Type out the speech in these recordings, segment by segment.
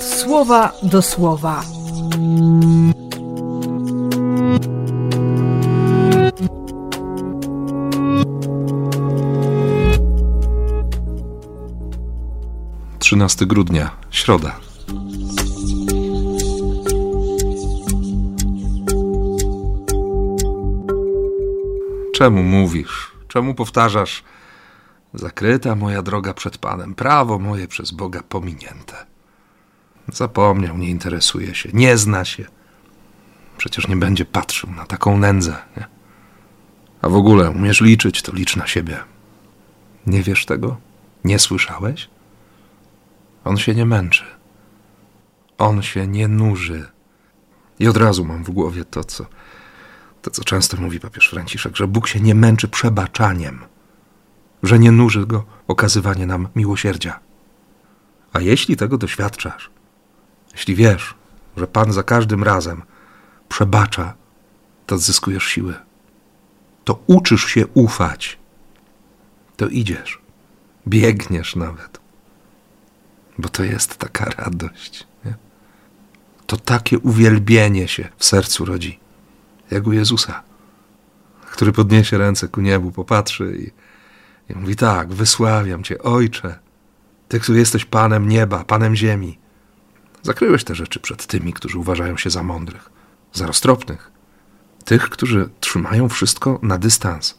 słowa do słowa. Trzynasty grudnia, środa. Czemu mówisz? Czemu powtarzasz? Zakryta moja droga przed Panem, prawo moje przez Boga pominięte. Zapomniał, nie interesuje się, nie zna się. Przecież nie będzie patrzył na taką nędzę. Nie? A w ogóle umiesz liczyć, to licz na siebie. Nie wiesz tego? Nie słyszałeś? On się nie męczy. On się nie nuży. I od razu mam w głowie to, co, to, co często mówi papież Franciszek, że Bóg się nie męczy przebaczaniem, że nie nuży go okazywanie nam miłosierdzia. A jeśli tego doświadczasz, jeśli wiesz, że Pan za każdym razem przebacza, to zyskujesz siły. To uczysz się ufać. To idziesz, biegniesz nawet. Bo to jest taka radość. Nie? To takie uwielbienie się w sercu rodzi, jak u Jezusa, który podniesie ręce ku niebu, popatrzy i, i mówi: Tak, wysławiam Cię, Ojcze, Ty, który jesteś Panem nieba, Panem ziemi. Zakryłeś te rzeczy przed tymi, którzy uważają się za mądrych, za roztropnych, tych, którzy trzymają wszystko na dystans,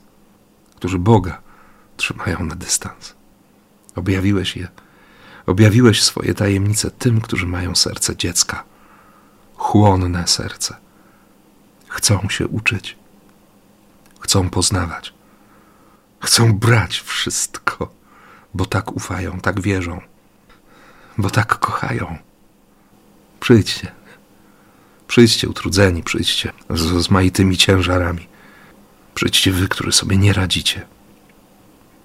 którzy Boga trzymają na dystans. Objawiłeś je, objawiłeś swoje tajemnice tym, którzy mają serce dziecka, chłonne serce. Chcą się uczyć, chcą poznawać, chcą brać wszystko, bo tak ufają, tak wierzą, bo tak kochają. Przyjdźcie. Przyjdźcie utrudzeni, przyjdźcie z rozmaitymi ciężarami. Przyjdźcie wy, którzy sobie nie radzicie,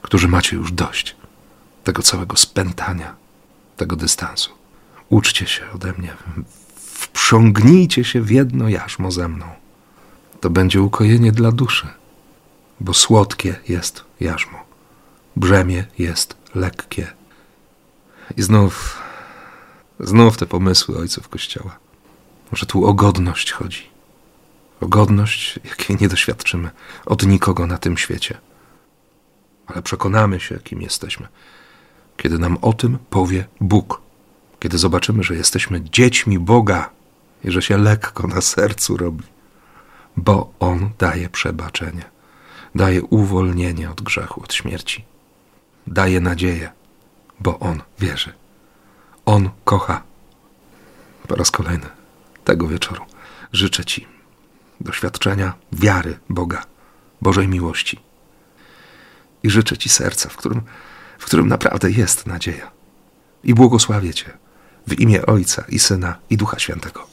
którzy macie już dość tego całego spętania, tego dystansu. Uczcie się ode mnie, wprzągnijcie się w jedno jarzmo ze mną. To będzie ukojenie dla duszy, bo słodkie jest jarzmo, brzemię jest lekkie. I znów Znów te pomysły ojców Kościoła, że tu o godność chodzi. O godność, jakiej nie doświadczymy od nikogo na tym świecie. Ale przekonamy się, kim jesteśmy, kiedy nam o tym powie Bóg, kiedy zobaczymy, że jesteśmy dziećmi Boga i że się lekko na sercu robi, bo On daje przebaczenie, daje uwolnienie od grzechu, od śmierci, daje nadzieję, bo On wierzy. On kocha. Po raz kolejny tego wieczoru życzę Ci doświadczenia wiary Boga, Bożej miłości. I życzę Ci serca, w którym, w którym naprawdę jest nadzieja. I błogosławię Cię w imię Ojca i Syna i Ducha Świętego.